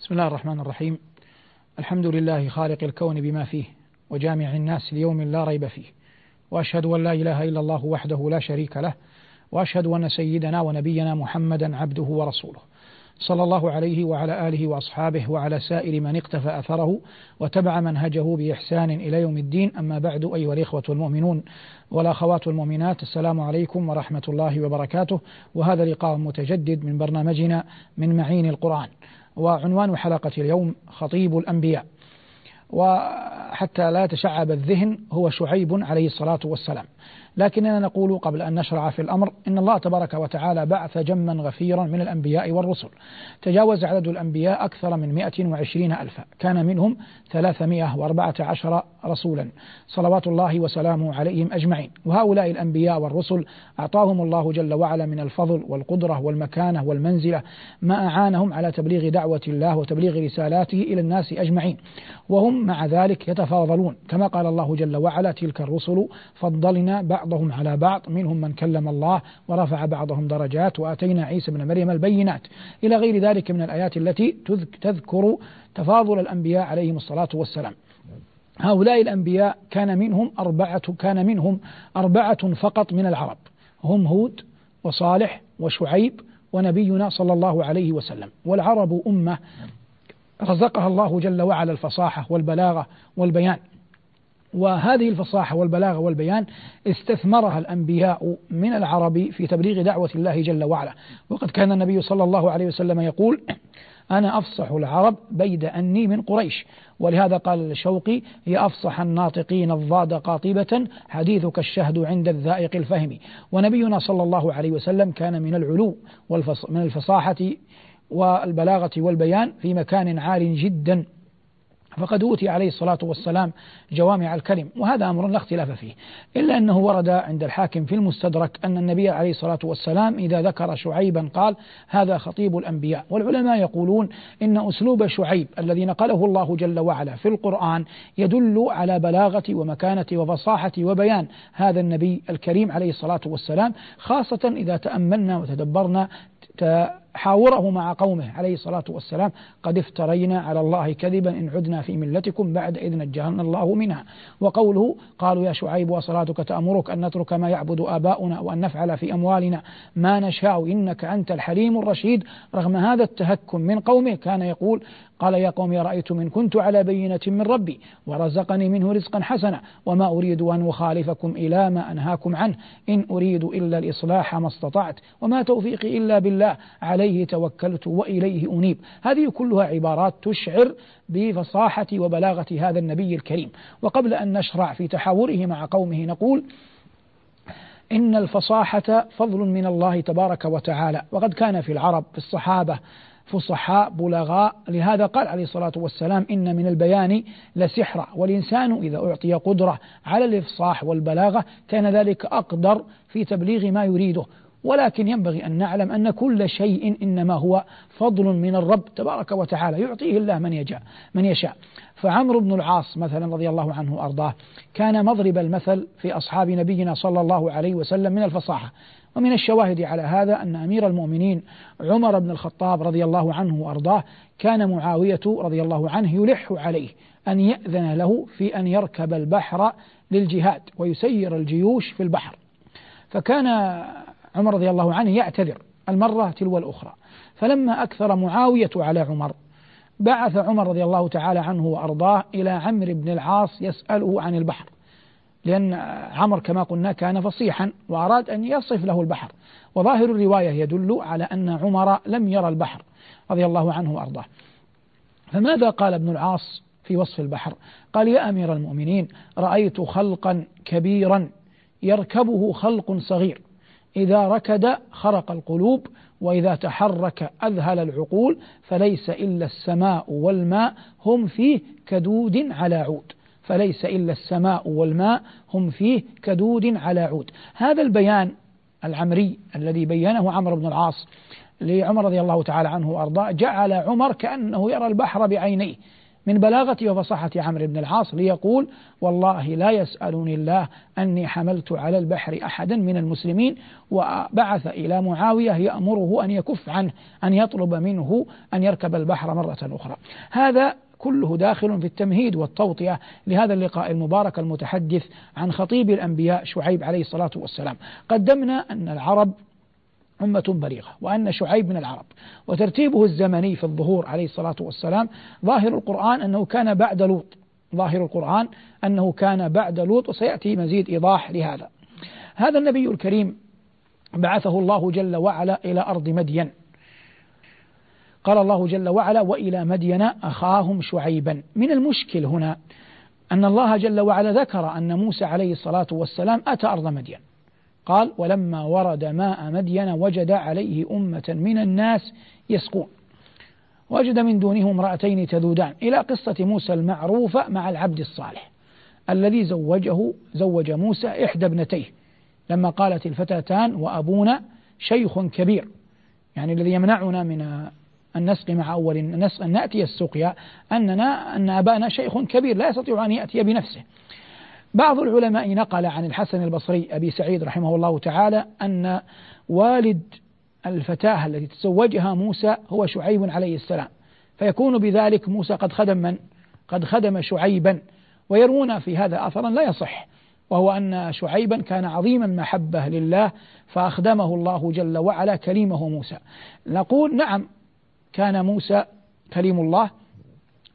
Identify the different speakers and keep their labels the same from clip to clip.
Speaker 1: بسم الله الرحمن الرحيم. الحمد لله خالق الكون بما فيه وجامع الناس ليوم لا ريب فيه وأشهد أن لا إله إلا الله وحده لا شريك له وأشهد أن سيدنا ونبينا محمدا عبده ورسوله. صلى الله عليه وعلى آله وأصحابه وعلى سائر من اقتفى أثره وتبع منهجه بإحسان إلى يوم الدين. أما بعد أيها الإخوة المؤمنون والأخوات المؤمنات السلام عليكم ورحمة الله وبركاته. وهذا لقاء متجدد من برنامجنا من معين القرآن. وعنوان حلقة اليوم خطيب الأنبياء. وحتى لا يتشعب الذهن هو شعيب عليه الصلاة والسلام. لكننا نقول قبل أن نشرع في الأمر إن الله تبارك وتعالى بعث جما غفيرا من الأنبياء والرسل. تجاوز عدد الأنبياء أكثر من 120 ألفا. كان منهم 314 رسولا. صلوات الله وسلامه عليهم أجمعين. وهؤلاء الأنبياء والرسل أعطاهم الله جل وعلا من الفضل والقدرة والمكانة والمنزلة ما أعانهم على تبليغ دعوة الله وتبليغ رسالاته إلى الناس أجمعين. وهم مع ذلك يتفاضلون. كما قال الله جل وعلا تلك الرسل فضلنا بعضهم على بعض منهم من كلم الله ورفع بعضهم درجات وآتينا عيسى بن مريم البينات. إلى غير ذلك من الآيات التي تذكر تفاضل الأنبياء عليهم الصلاة والسلام. هؤلاء الأنبياء كان منهم أربعة كان منهم أربعة فقط من العرب. هم هود وصالح وشعيب ونبينا صلى الله عليه وسلم. والعرب أمة رزقها الله جل وعلا الفصاحة والبلاغة والبيان. وهذه الفصاحة والبلاغة والبيان استثمرها الأنبياء من العرب في تبليغ دعوة الله جل وعلا. وقد كان النبي صلى الله عليه وسلم يقول أنا أفصح العرب بيد أني من قريش. ولهذا قال الشوقي هي أفصح الناطقين الضاد قاطبة حديثك الشهد عند الذائق الفهم. ونبينا صلى الله عليه وسلم كان من العلو والفص من الفصاحة والبلاغة والبيان في مكان عال جدا. فقد أوتي عليه الصلاة والسلام جوامع الكلم وهذا أمر لا اختلاف فيه إلا أنه ورد عند الحاكم في المستدرك أن النبي عليه الصلاة والسلام إذا ذكر شعيبا قال هذا خطيب الأنبياء والعلماء يقولون إن أسلوب شعيب الذي نقله الله جل وعلا في القرآن يدل على بلاغة ومكانة وفصاحة وبيان هذا النبي الكريم عليه الصلاة والسلام خاصة إذا تأملنا وتدبرنا حاوره مع قومه عليه الصلاة والسلام قد افترينا على الله كذبا إن عدنا في ملتكم بعد إذ نجانا الله منها. وقوله قالوا يا شعيب وصلاتك تأمرك أن نترك ما يعبد آباؤنا وأن نفعل في أموالنا ما نشاء إنك أنت الحليم الرشيد. رغم هذا التهكم من قومه كان يقول قال يا قوم رأيتم إن كنت على بينة من ربي ورزقني منه رزقا حسنا وما أريد أن أخالفكم إلى ما أنهاكم عنه إن أريد إلا الإصلاح ما استطعت وما توفيقي إلا بالله عليه توكلت وإليه أنيب. هذه كلها عبارات تشعر بفصاحة وبلاغة هذا النبي الكريم. وقبل أن نشرع في تحاوره مع قومه نقول إن الفصاحة فضل من الله تبارك وتعالى. وقد كان في العرب في الصحابة فصحاء بلغاء. لهذا قال عليه الصلاة والسلام إن من البيان لسحرا والإنسان إذا أعطي قدرة على الإفصاح والبلاغة كان ذلك أقدر في تبليغ ما يريده. ولكن ينبغي أن نعلم أن كل شيء إنما هو فضل من الرب تبارك وتعالى يعطيه الله من يشاء من يشاء. فعمرو بن العاص مثلا رضي الله عنه وأرضاه كان مضرب المثل في أصحاب نبينا صلى الله عليه وسلم من الفصاحة. ومن الشواهد على هذا أن أمير المؤمنين عمر بن الخطاب رضي الله عنه وأرضاه كان معاوية رضي الله عنه يلح عليه أن يأذن له في أن يركب البحر للجهاد ويسير الجيوش في البحر. فكان عمر رضي الله عنه يعتذر المرة تلو الأخرى. فلما أكثر معاوية على عمر بعث عمر رضي الله تعالى عنه وأرضاه إلى عمرو بن العاص يسأله عن البحر. لأن عمر كما قلنا كان فصيحا وأراد أن يصف له البحر. وظاهر الرواية يدل على أن عمر لم يرى البحر رضي الله عنه وأرضاه. فماذا قال ابن العاص في وصف البحر؟ قال يا أمير المؤمنين رأيت خلقا كبيرا يركبه خلق صغير. إذا ركد خرق القلوب وإذا تحرك أذهل العقول فليس إلا السماء والماء هم فيه كدود على عود. فليس إلا السماء والماء هم فيه كدود على عود. هذا البيان العمري الذي بينه عمرو بن العاص لعمر رضي الله تعالى عنه وأرضاه جعل عمر كأنه يرى البحر بعينيه. من بلاغة وفصاحة عمرو بن العاص ليقول والله لا يسألني الله أني حملت على البحر أحدا من المسلمين وبعث إلى معاوية يأمره أن يكف عنه أن يطلب منه أن يركب البحر مرة أخرى. هذا كله داخل في التمهيد والتوطئة لهذا اللقاء المبارك المتحدث عن خطيب الأنبياء شعيب عليه الصلاة والسلام. قدمنا أن العرب أمة بليغة وأن شعيب من العرب. وترتيبه الزمني في الظهور عليه الصلاة والسلام ظاهر القرآن أنه كان بعد لوط. ظاهر القرآن أنه كان بعد لوط وسيأتي مزيد إيضاح لهذا. هذا النبي الكريم بعثه الله جل وعلا إلى أرض مدين. قال الله جل وعلا وإلى مدين أخاهم شعيبا. من المشكل هنا أن الله جل وعلا ذكر أن موسى عليه الصلاة والسلام أتى أرض مدين. قال ولما ورد ماء مدين وجد عليه أمة من الناس يسقون. وجد من دونه امرأتين تذودان. إلى قصة موسى المعروفة مع العبد الصالح الذي زوجه زوج موسى إحدى ابنتيه. لما قالت الفتاتان وأبونا شيخ كبير. يعني الذي يمنعنا من أن نسقي مع أول أن نأتي السقيا أننا أن أبانا شيخ كبير لا يستطيع أن يأتي بنفسه. بعض العلماء نقل عن الحسن البصري أبي سعيد رحمه الله تعالى أن والد الفتاة التي تزوجها موسى هو شعيب عليه السلام فيكون بذلك موسى قد خدم من؟ قد خدم شعيبا. ويروون في هذا أثرا لا يصح وهو أن شعيبا كان عظيما محبة لله فأخدمه الله جل وعلا كليمه موسى. نقول نعم كان موسى كليم الله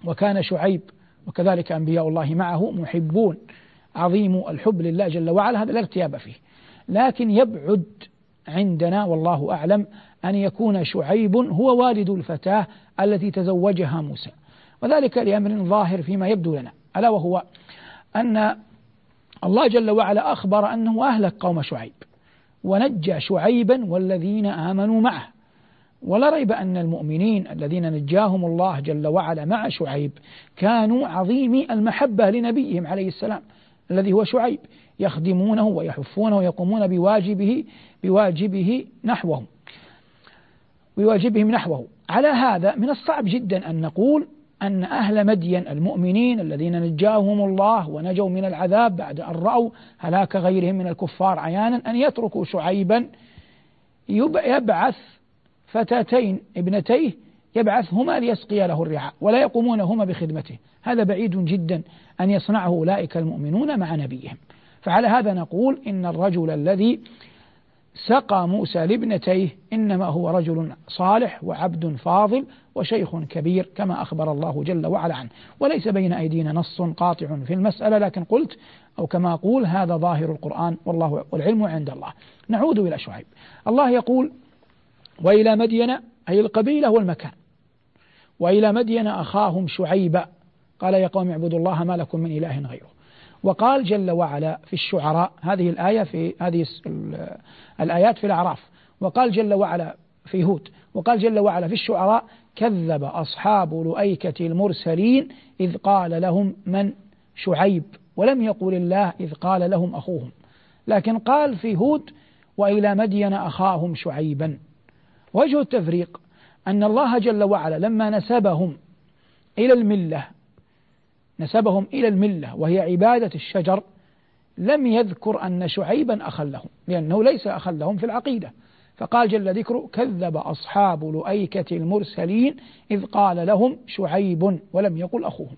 Speaker 1: وكان شعيب وكذلك أنبياء الله معه محبون. عظيم الحب لله جل وعلا هذا لا ارتياب فيه. لكن يبعد عندنا والله أعلم أن يكون شعيب هو والد الفتاة التي تزوجها موسى. وذلك لأمر ظاهر فيما يبدو لنا. ألا وهو أن الله جل وعلا أخبر أنه أهلك قوم شعيب ونجى شعيبا والذين آمنوا معه. ولا ريب أن المؤمنين الذين نجاهم الله جل وعلا مع شعيب كانوا عظيمي المحبة لنبيهم عليه السلام. الذي هو شعيب يخدمونه ويحفونه ويقومون بواجبه بواجبه نحوهم. بواجبهم نحوه. على هذا من الصعب جدا أن نقول أن أهل مدين المؤمنين الذين نجاهم الله ونجوا من العذاب بعد أن رأوا هلاك غيرهم من الكفار عيانا أن يتركوا شعيبا يبعث فتاتين ابنتيه يبعثهما ليسقي له الرعاء ولا يقومون هما بخدمته. هذا بعيد جدا أن يصنعه أولئك المؤمنون مع نبيهم. فعلى هذا نقول إن الرجل الذي سقى موسى لابنتيه إنما هو رجل صالح وعبد فاضل وشيخ كبير كما أخبر الله جل وعلا عنه. وليس بين أيدينا نص قاطع في المسألة لكن قلت أو كما أقول هذا ظاهر القرآن والله والعلم عند الله. نعود إلى شعيب. الله يقول وإلى مدين أي القبيلة والمكان. وإلى مدين أخاهم شعيبا قال يا قوم اعبدوا الله ما لكم من إله غيره. وقال جل وعلا في الشعراء هذه الآية في هذه الآيات في الأعراف. وقال جل وعلا في هود وقال جل وعلا في الشعراء كذب أصحاب لؤيكة المرسلين إذ قال لهم من؟ شعيب. ولم يقل الله إذ قال لهم أخوهم. لكن قال في هود وإلى مدين أخاهم شعيبا. وجه التفريق أن الله جل وعلا لما نسبهم إلى الملة نسبهم إلى الملة وهي عبادة الشجر لم يذكر أن شعيبا أخا لهم لأنه ليس أخا لهم في العقيدة. فقال جل ذكره كذب أصحاب لؤيكة المرسلين إذ قال لهم شعيب ولم يقل أخوهم.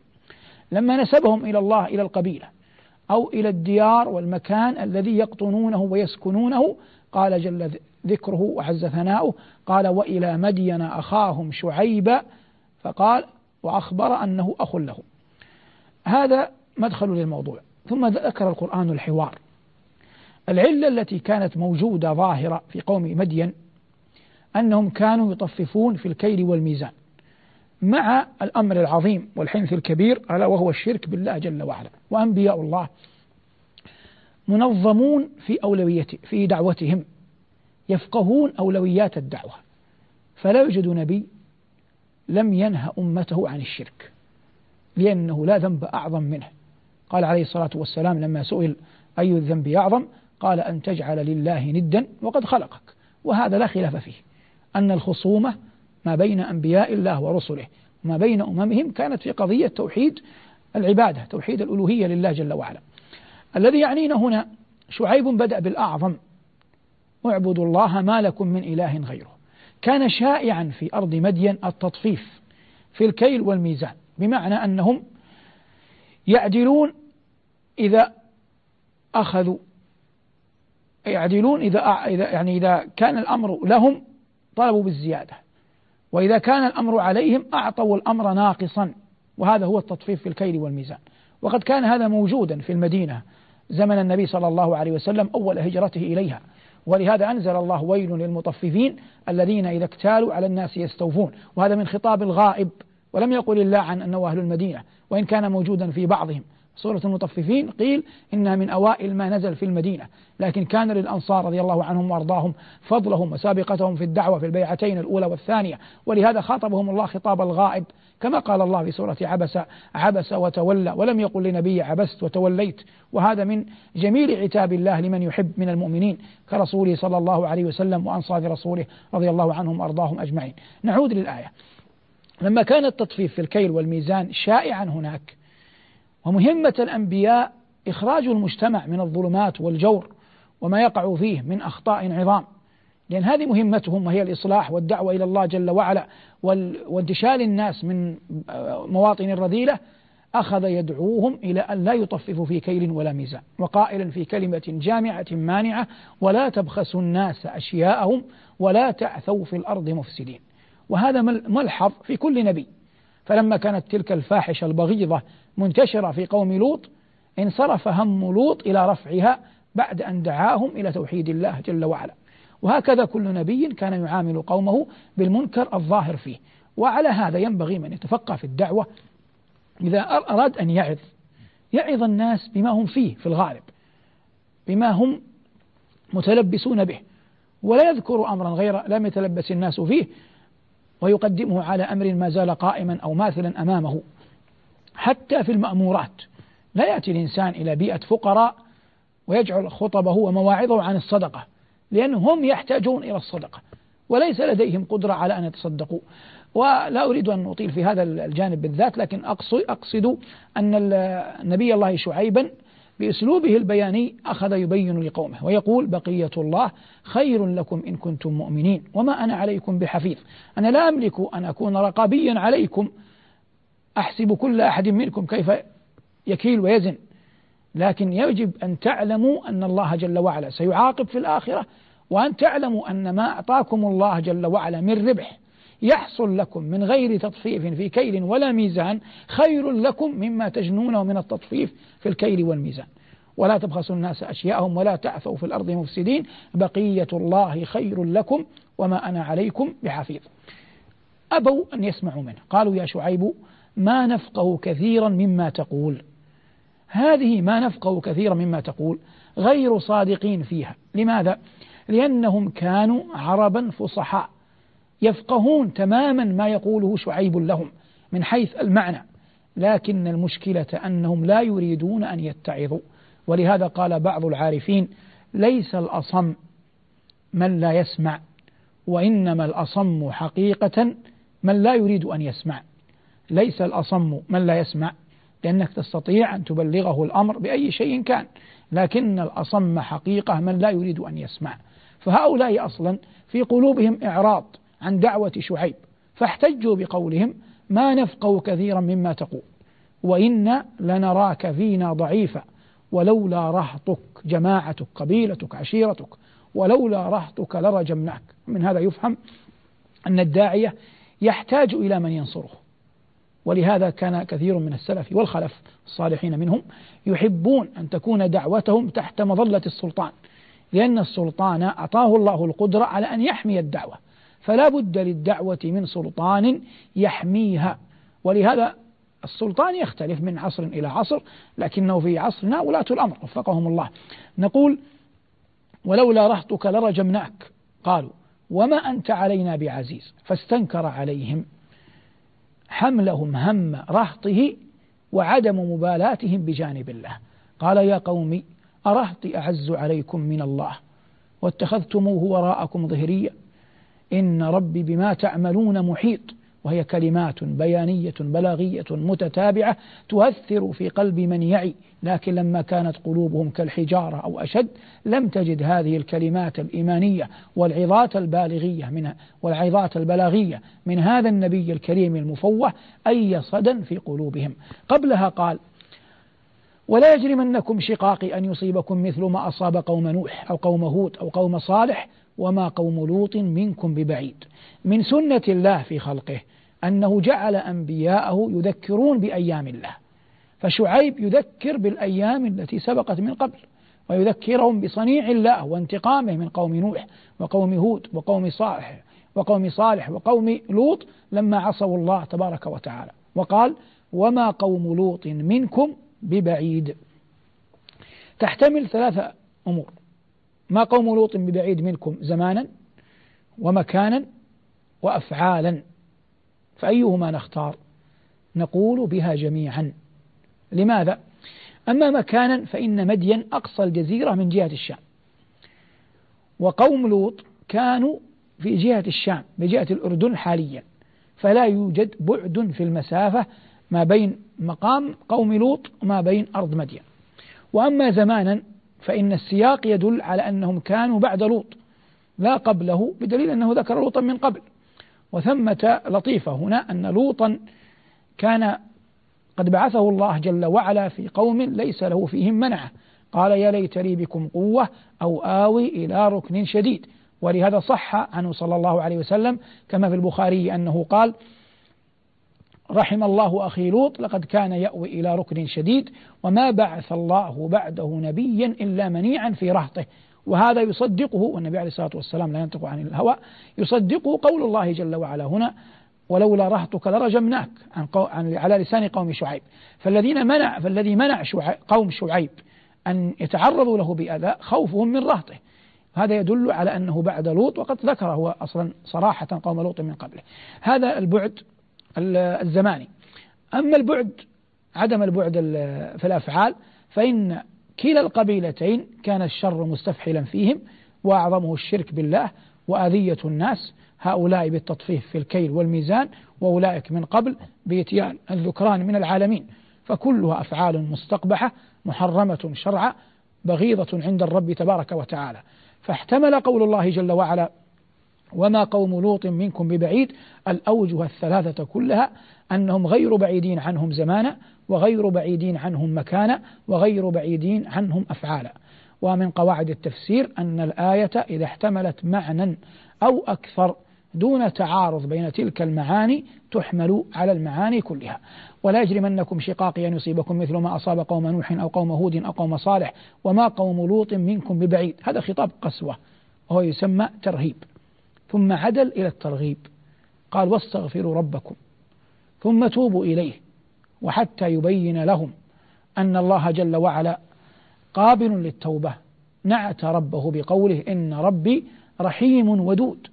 Speaker 1: لما نسبهم إلى الله إلى القبيلة أو إلى الديار والمكان الذي يقطنونه ويسكنونه قال جل ذكره وعز ثناؤه قال وإلى مدين أخاهم شعيبا فقال وأخبر أنه أخ له. هذا مدخل للموضوع. ثم ذكر القرآن الحوار. العلة التي كانت موجودة ظاهرة في قوم مدين أنهم كانوا يطففون في الكيل والميزان مع الأمر العظيم والحنث الكبير ألا وهو الشرك بالله جل وعلا. وأنبياء الله منظمون في أولويته في دعوتهم. يفقهون أولويات الدعوة. فلا يوجد نبي لم ينهى أمته عن الشرك لأنه لا ذنب أعظم منه. قال عليه الصلاة والسلام لما سئل أي الذنب أعظم؟ قال أن تجعل لله ندا وقد خلقك. وهذا لا خلاف فيه أن الخصومة ما بين أنبياء الله ورسله ما بين أممهم كانت في قضية توحيد العبادة توحيد الألوهية لله جل وعلا. الذي يعنينا هنا شعيب بدأ بالأعظم اعبدوا الله ما لكم من إله غيره. كان شائعا في أرض مدين التطفيف في الكيل والميزان بمعنى أنهم يعدلون إذا أخذوا يعدلون إذا يعني إذا كان الأمر لهم طلبوا بالزيادة وإذا كان الأمر عليهم أعطوا الأمر ناقصا وهذا هو التطفيف في الكيل والميزان. وقد كان هذا موجودا في المدينة زمن النبي صلى الله عليه وسلم أول هجرته إليها. ولهذا أنزل الله ويل للمطففين الذين إذا اكتالوا على الناس يستوفون. وهذا من خطاب الغائب ولم يقل الله عن أنه أهل المدينة وإن كان موجودا في بعضهم. سورة المطففين قيل إنها من أوائل ما نزل في المدينة. لكن كان للأنصار رضي الله عنهم وأرضاهم فضلهم وسابقتهم في الدعوة في البيعتين الأولى والثانية. ولهذا خاطبهم الله خطاب الغائب كما قال الله في سورة عبس عبس وتولى ولم يقل لنبي عبست وتوليت. وهذا من جميل عتاب الله لمن يحب من المؤمنين كرسوله صلى الله عليه وسلم وأنصار رسوله رضي الله عنهم وأرضاهم أجمعين. نعود للآية. لما كان التطفيف في الكيل والميزان شائعا هناك ومهمة الأنبياء إخراج المجتمع من الظلمات والجور وما يقع فيه من أخطاء عظام. لأن هذه مهمتهم وهي الإصلاح والدعوة إلى الله جل وعلا وانتشال الناس من مواطن الرذيلة أخذ يدعوهم إلى أن لا يطففوا في كيل ولا ميزان وقائلا في كلمة جامعة مانعة ولا تبخسوا الناس أشياءهم ولا تعثوا في الأرض مفسدين وهذا ملحظ في كل نبي. فلما كانت تلك الفاحشة البغيضة منتشرة في قوم لوط انصرف هم لوط إلى رفعها بعد أن دعاهم إلى توحيد الله جل وعلا. وهكذا كل نبي كان يعامل قومه بالمنكر الظاهر فيه. وعلى هذا ينبغي من يتفقه في الدعوة إذا أراد أن يعظ يعظ الناس بما هم فيه في الغالب بما هم متلبسون به. ولا يذكر أمرا غير لم يتلبس الناس فيه ويقدمه على أمر ما زال قائما أو ماثلا أمامه. حتى في المأمورات لا يأتي الإنسان إلى بيئة فقراء ويجعل خطبه ومواعظه عن الصدقة لأنهم يحتاجون إلى الصدقة وليس لديهم قدرة على أن يتصدقوا. ولا أريد أن أطيل في هذا الجانب بالذات لكن أقصد أن النبي الله شعيبا بأسلوبه البياني أخذ يبين لقومه ويقول بقية الله خير لكم إن كنتم مؤمنين وما أنا عليكم بحفيظ. أنا لا أملك أن أكون رقابيا عليكم. أحسب كل أحد منكم كيف يكيل ويزن. لكن يجب أن تعلموا أن الله جل وعلا سيعاقب في الآخرة وأن تعلموا أن ما أعطاكم الله جل وعلا من ربح. يحصل لكم من غير تطفيف في كيل ولا ميزان خير لكم مما تجنونه من التطفيف في الكيل والميزان. ولا تبخسوا الناس أشياءهم ولا تعثوا في الأرض مفسدين. بقية الله خير لكم وما أنا عليكم بحفيظ. أبوا أن يسمعوا منه. قالوا يا شعيب ما نفقه كثيرا مما تقول. هذه ما نفقه كثيرا مما تقول غير صادقين فيها. لماذا؟ لأنهم كانوا عربا فصحاء. يفقهون تماما ما يقوله شعيب لهم من حيث المعنى لكن المشكلة أنهم لا يريدون أن يتعظوا. ولهذا قال بعض العارفين ليس الأصم من لا يسمع وإنما الأصم حقيقة من لا يريد أن يسمع. ليس الأصم من لا يسمع لأنك تستطيع أن تبلغه الأمر بأي شيء كان لكن الأصم حقيقة من لا يريد أن يسمع. فهؤلاء أصلا في قلوبهم إعراض عن دعوة شعيب. فاحتجوا بقولهم ما نفقه كثيرا مما تقول. وإن لنراك فينا ضعيفا ولولا رهطك جماعتك قبيلتك عشيرتك ولولا رهطك لرجمناك. من هذا يفهم أن الداعية يحتاج إلى من ينصره. ولهذا كان كثير من السلف والخلف الصالحين منهم يحبون أن تكون دعوتهم تحت مظلة السلطان لأن السلطان أعطاه الله القدرة على أن يحمي الدعوة. فلا بد للدعوة من سلطان يحميها. ولهذا السلطان يختلف من عصر إلى عصر لكنه في عصرنا ولاة الأمر وفقهم الله. نقول ولولا رهطك لرجمناك. قالوا وما أنت علينا بعزيز. فاستنكر عليهم. حملهم هم رهطه وعدم مبالاتهم بجانب الله. قال يا قوم أرهطي أعز عليكم من الله. واتخذتموه وراءكم ظهريا إن ربي بما تعملون محيط. وهي كلمات بيانية بلاغية متتابعة تؤثر في قلب من يعي. لكن لما كانت قلوبهم كالحجارة أو أشد لم تجد هذه الكلمات الإيمانية والعظات البالغية من والعظات البلاغية من هذا النبي الكريم المفوه أي صدى في قلوبهم. قبلها قال ولا يجرمنكم شقاقي أن يصيبكم مثل ما أصاب قوم نوح أو قوم هود أو قوم صالح وما قوم لوط منكم ببعيد. من سنة الله في خلقه أنه جعل أنبياءه يذكرون بأيام الله. فشعيب يذكر بالأيام التي سبقت من قبل ويذكرهم بصنيع الله وانتقامه من قوم نوح وقوم هود وقوم صالح وقوم صالح وقوم لوط لما عصوا الله تبارك وتعالى. وقال وما قوم لوط منكم ببعيد. تحتمل ثلاثة أمور. ما قوم لوط ببعيد منكم زمانا ومكانا وأفعالا فأيهما نختار؟ نقول بها جميعا. لماذا؟ أما مكانا فإن مدين أقصى الجزيرة من جهة الشام. وقوم لوط كانوا في جهة الشام بجهة الأردن حاليا. فلا يوجد بعد في المسافة ما بين مقام قوم لوط وما بين أرض مدين. وأما زمانا فإن السياق يدل على أنهم كانوا بعد لوط لا قبله بدليل أنه ذكر لوطا من قبل. وثمة لطيفة هنا أن لوطا كان قد بعثه الله جل وعلا في قوم ليس له فيهم منعه قال يا ليت لي بكم قوة أو آوي إلى ركن شديد. ولهذا صح عنه صلى الله عليه وسلم كما في البخاري أنه قال رحم الله أخي لوط لقد كان يأوي إلى ركن شديد وما بعث الله بعده نبيا إلا منيعا في رهطه. وهذا يصدقه والنبي عليه الصلاة والسلام لا ينطق عن الهوى يصدقه قول الله جل وعلا هنا ولولا رهطك لرجمناك عن, عن على لسان قوم شعيب فالذين منع فالذي منع شعيب قوم شعيب أن يتعرضوا له بأذى خوفهم من رهطه. هذا يدل على أنه بعد لوط وقد ذكر هو أصلا صراحة قوم لوط من قبله. هذا البعد الزماني. أما البعد عدم البعد في الأفعال فإن كلا القبيلتين كان الشر مستفحلا فيهم وأعظمه الشرك بالله وأذية الناس هؤلاء بالتطفيف في الكيل والميزان وأولئك من قبل بإتيان الذكران من العالمين. فكلها أفعال مستقبحة محرمة شرعا بغيضة عند الرب تبارك وتعالى. فاحتمل قول الله جل وعلا وما قوم لوط منكم ببعيد الأوجه الثلاثة كلها أنهم غير بعيدين عنهم زمانا وغير بعيدين عنهم مكانا وغير بعيدين عنهم أفعالا. ومن قواعد التفسير أن الآية إذا احتملت معنى أو أكثر دون تعارض بين تلك المعاني تحمل على المعاني كلها. ولا يجرمنكم شقاقي أن يصيبكم مثل ما أصاب قوم نوح أو قوم هود أو قوم صالح وما قوم لوط منكم ببعيد. هذا خطاب قسوة وهو يسمى ترهيب. ثم عدل إلى الترغيب. قال واستغفروا ربكم ثم توبوا إليه وحتى يبين لهم أن الله جل وعلا قابل للتوبة. نعت ربه بقوله إن ربي رحيم ودود.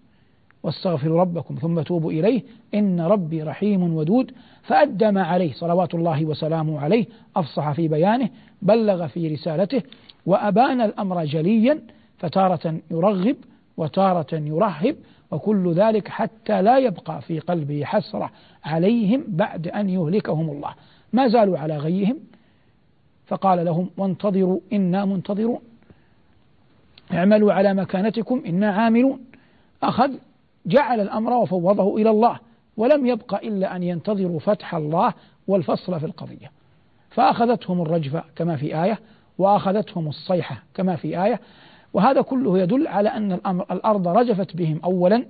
Speaker 1: واستغفروا ربكم ثم توبوا إليه إن ربي رحيم ودود. فأدى ما عليه صلوات الله وسلامه عليه أفصح في بيانه بلغ في رسالته وأبان الأمر جليا فتارة يرغب وتارة يرهب وكل ذلك حتى لا يبقى في قلبه حسرة عليهم بعد أن يهلكهم الله. ما زالوا على غيهم. فقال لهم وانتظروا إنا منتظرون. اعملوا على مكانتكم إنا عاملون. أخذ جعل الأمر وفوضه إلى الله. ولم يبق إلا أن ينتظروا فتح الله والفصل في القضية. فأخذتهم الرجفة كما في آية وأخذتهم الصيحة كما في آية. وهذا كله يدل على أن الأمر الأرض رجفت بهم أولا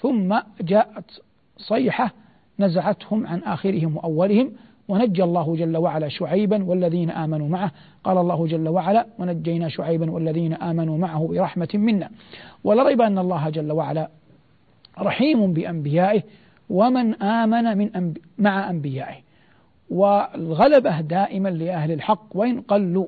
Speaker 1: ثم جاءت صيحة نزعتهم عن آخرهم وأولهم ونجى الله جل وعلا شعيبا والذين آمنوا معه. قال الله جل وعلا ونجينا شعيبا والذين آمنوا معه برحمة منا. ولا ريب أن الله جل وعلا رحيم بأنبيائه ومن آمن من مع أنبيائه. والغلبة دائما لأهل الحق وإن قلوا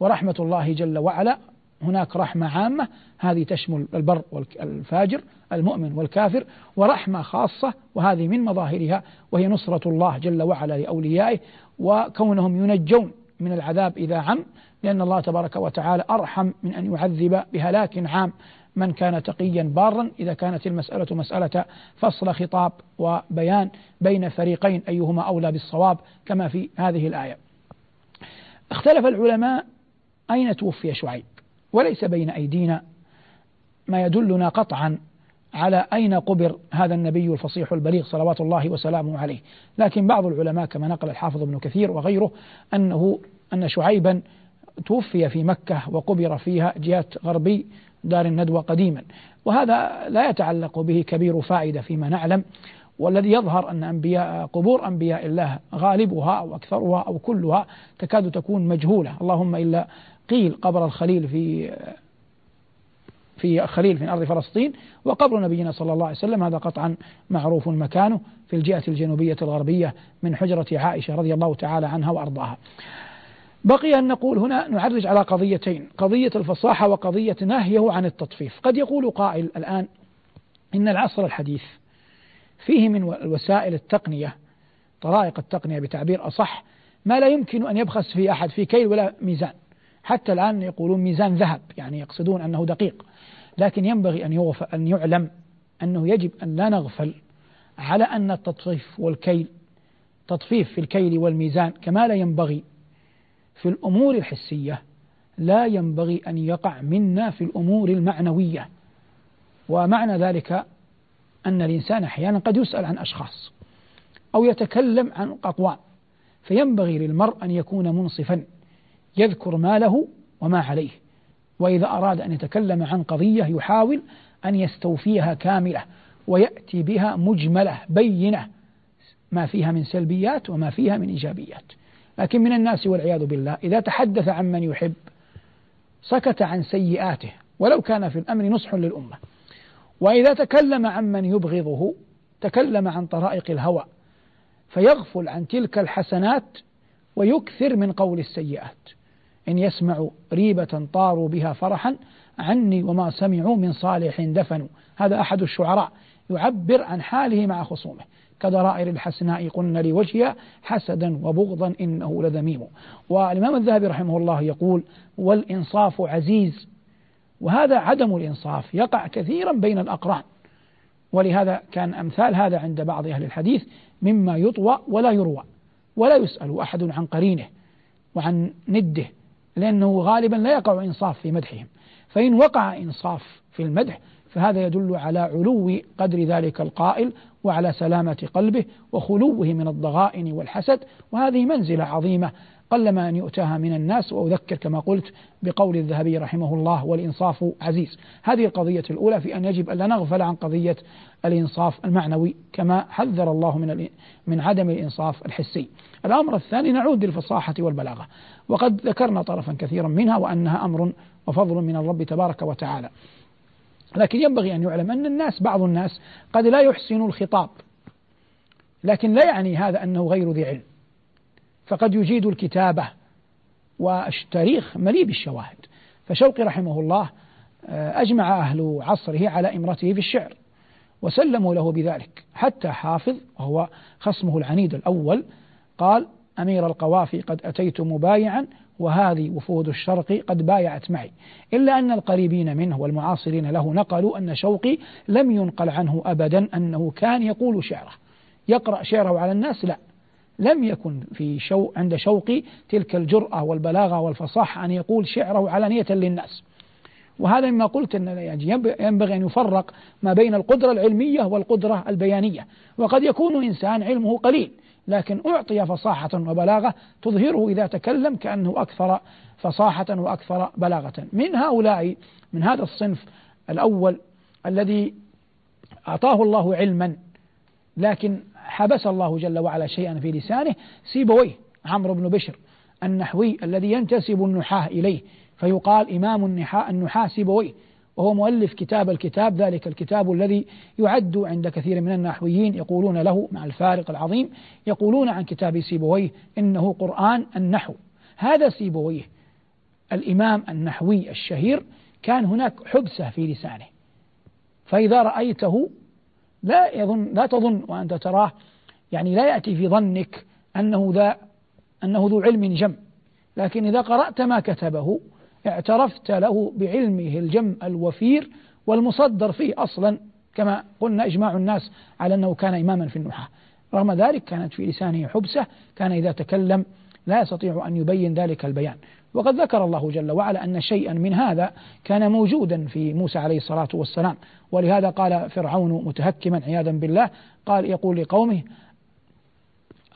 Speaker 1: ورحمة الله جل وعلا هناك رحمة عامة هذه تشمل البر والفاجر المؤمن والكافر ورحمة خاصة وهذه من مظاهرها وهي نصرة الله جل وعلا لأوليائه وكونهم ينجون من العذاب إذا عم لأن الله تبارك وتعالى أرحم من أن يعذب بهلاك عام من كان تقيا بارا إذا كانت المسألة مسألة فصل خطاب وبيان بين فريقين أيهما أولى بالصواب كما في هذه الآية. اختلف العلماء أين توفي شعيب؟ وليس بين أيدينا ما يدلنا قطعا على أين قبر هذا النبي الفصيح البليغ صلوات الله وسلامه عليه. لكن بعض العلماء كما نقل الحافظ ابن كثير وغيره أنه أن شعيبا توفي في مكة وقبر فيها جهة غربي دار الندوة قديما. وهذا لا يتعلق به كبير فائدة فيما نعلم. والذي يظهر أن أنبياء قبور أنبياء الله غالبها أو أكثرها أو كلها تكاد تكون مجهولة. اللهم إلا قيل قبر الخليل في في خليل في أرض فلسطين وقبر نبينا صلى الله عليه وسلم هذا قطعا معروف مكانه في الجهة الجنوبية الغربية من حجرة عائشة رضي الله تعالى عنها وأرضاها. بقي أن نقول هنا نعرج على قضيتين قضية الفصاحة وقضية نهيه عن التطفيف. قد يقول قائل الآن إن العصر الحديث فيه من وسائل التقنية طرائق التقنية بتعبير أصح ما لا يمكن أن يبخس في أحد في كيل ولا ميزان. حتى الآن يقولون ميزان ذهب يعني يقصدون أنه دقيق. لكن ينبغي أن أن يعلم أنه يجب أن لا نغفل على أن التطفيف والكيل تطفيف في الكيل والميزان كما لا ينبغي في الأمور الحسية لا ينبغي أن يقع منا في الأمور المعنوية. ومعنى ذلك أن الإنسان أحيانا قد يسأل عن أشخاص أو يتكلم عن أقوام فينبغي للمرء أن يكون منصفا. يذكر ما له وما عليه. وإذا أراد أن يتكلم عن قضية يحاول أن يستوفيها كاملة ويأتي بها مجملة بينة ما فيها من سلبيات وما فيها من إيجابيات. لكن من الناس والعياذ بالله إذا تحدث عن من يحب سكت عن سيئاته ولو كان في الأمر نصح للأمة. وإذا تكلم عن من يبغضه تكلم عن طرائق الهوى فيغفل عن تلك الحسنات ويكثر من قول السيئات. إن يسمعوا ريبة طاروا بها فرحا عني وما سمعوا من صالح دفنوا. هذا أحد الشعراء يعبر عن حاله مع خصومه. كضرائر الحسناء قلن لوجهها حسدا وبغضا إنه لذميم. والإمام الذهبي رحمه الله يقول والإنصاف عزيز. وهذا عدم الإنصاف يقع كثيرا بين الأقران. ولهذا كان أمثال هذا عند بعض أهل الحديث مما يطوى ولا يروى. ولا يسأل أحد عن قرينه وعن نده. لأنه غالبا لا يقع إنصاف في مدحهم. فإن وقع إنصاف في المدح فهذا يدل على علو قدر ذلك القائل وعلى سلامة قلبه وخلوه من الضغائن والحسد. وهذه منزلة عظيمة قلما أن يؤتاها من الناس وأذكر كما قلت بقول الذهبي رحمه الله والإنصاف عزيز. هذه القضية الأولى في أن يجب ألا نغفل عن قضية الإنصاف المعنوي كما حذر الله من من عدم الإنصاف الحسي. الأمر الثاني نعود للفصاحة والبلاغة. وقد ذكرنا طرفا كثيرا منها وأنها أمر وفضل من الرب تبارك وتعالى. لكن ينبغي أن يعلم أن الناس بعض الناس قد لا يحسن الخطاب. لكن لا يعني هذا أنه غير ذي علم. فقد يجيد الكتابة والتاريخ مليء بالشواهد. فشوقي رحمه الله آه، أجمع أهل عصره على إمرته في الشعر وسلموا له بذلك. حتى حافظ وهو خصمه العنيد الأول قال أمير القوافي قد أتيت مبايعا وهذه وفود الشرق قد بايعت معي. إلا أن القريبين منه والمعاصرين له نقلوا أن شوقي لم ينقل عنه أبدا أنه كان يقول شعره. يقرأ شعره على الناس؟ لا. لم يكن في شو عند شوقي تلك الجرأة والبلاغة والفصاحة أن يقول شعره علانية للناس. وهذا مما قلت أن يعني ينبغي أن يفرق ما بين القدرة العلمية والقدرة البيانية. وقد يكون إنسان علمه قليل لكن أعطي فصاحة وبلاغة تظهره إذا تكلم كأنه أكثر فصاحة وأكثر بلاغة. من هؤلاء من هذا الصنف الأول الذي أعطاه الله علما لكن حبس الله جل وعلا شيئا في لسانه. سيبويه عمرو بن بشر النحوي الذي ينتسب النحاة إليه فيقال إمام النحاة النحاة سيبويه وهو مؤلف كتاب الكتاب ذلك الكتاب الذي يعد عند كثير من النحويين يقولون له مع الفارق العظيم يقولون عن كتاب سيبويه إنه قرآن النحو. هذا سيبويه الإمام النحوي الشهير كان هناك حبسة في لسانه. فإذا رأيته لا يظن لا تظن وأنت تراه يعني لا يأتي في ظنك أنه ذا أنه ذو علم جم. لكن إذا قرأت ما كتبه اعترفت له بعلمه الجم الوفير والمصدر فيه أصلا كما قلنا إجماع الناس على أنه كان إماما في النحاة. رغم ذلك كانت في لسانه حبسة كان إذا تكلم لا يستطيع أن يبين ذلك البيان. وقد ذكر الله جل وعلا أن شيئا من هذا كان موجودا في موسى عليه الصلاة والسلام. ولهذا قال فرعون متهكما عياذا بالله قال يقول لقومه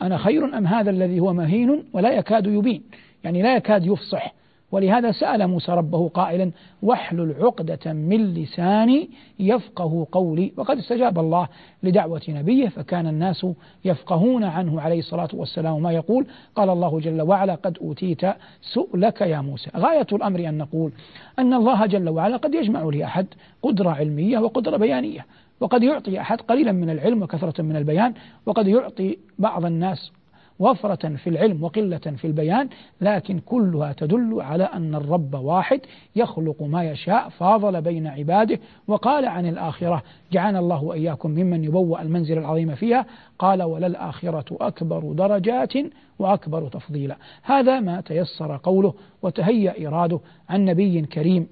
Speaker 1: أنا خير أم هذا الذي هو مهين ولا يكاد يبين؟ يعني لا يكاد يفصح. ولهذا سأل موسى ربه قائلا واحلل عقدة من لساني يفقه قولي. وقد استجاب الله لدعوة نبيه فكان الناس يفقهون عنه عليه الصلاة والسلام. ما يقول؟ قال الله جل وعلا قد أوتيت سؤلك يا موسى. غاية الأمر أن نقول أن الله جل وعلا قد يجمع لأحد قدرة علمية وقدرة بيانية وقد يعطي أحد قليلا من العلم وكثرة من البيان وقد يعطي بعض الناس وفرة في العلم وقلة في البيان لكن كلها تدل على أن الرب واحد يخلق ما يشاء فاضل بين عباده. وقال عن الآخرة جعلنا الله وإياكم ممن يبوأ المنزل العظيم فيها. قال وللآخرة أكبر درجات وأكبر تفضيلا. هذا ما تيسر قوله وتهيأ إراده عن نبي كريم.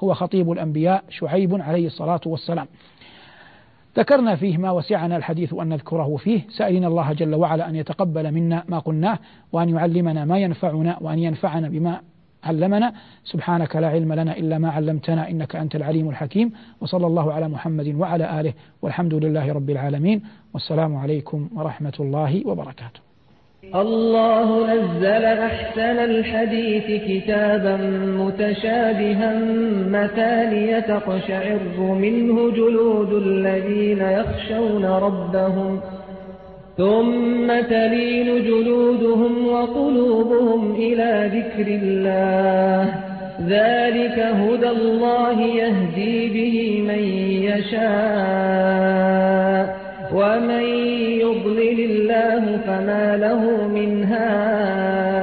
Speaker 1: هو خطيب الأنبياء شعيب عليه الصلاة والسلام. ذكرنا فيه ما وسعنا الحديث أن نذكره فيه. سائلين الله جل وعلا أن يتقبل منا ما قلناه وأن يعلمنا ما ينفعنا وأن ينفعنا بما علمنا. سبحانك لا علم لنا إلا ما علمتنا إنك أنت العليم الحكيم. وصلى الله على محمد وعلى آله والحمد لله رب العالمين. والسلام عليكم ورحمة الله وبركاته.
Speaker 2: الله نزل أحسن الحديث كتابا متشابها مثانية تقشعر منه جلود الذين يخشون ربهم ثم تلين جلودهم وقلوبهم إلى ذكر الله ذلك هدى الله يهدي به من يشاء ومن يضلل الله فما له من هاد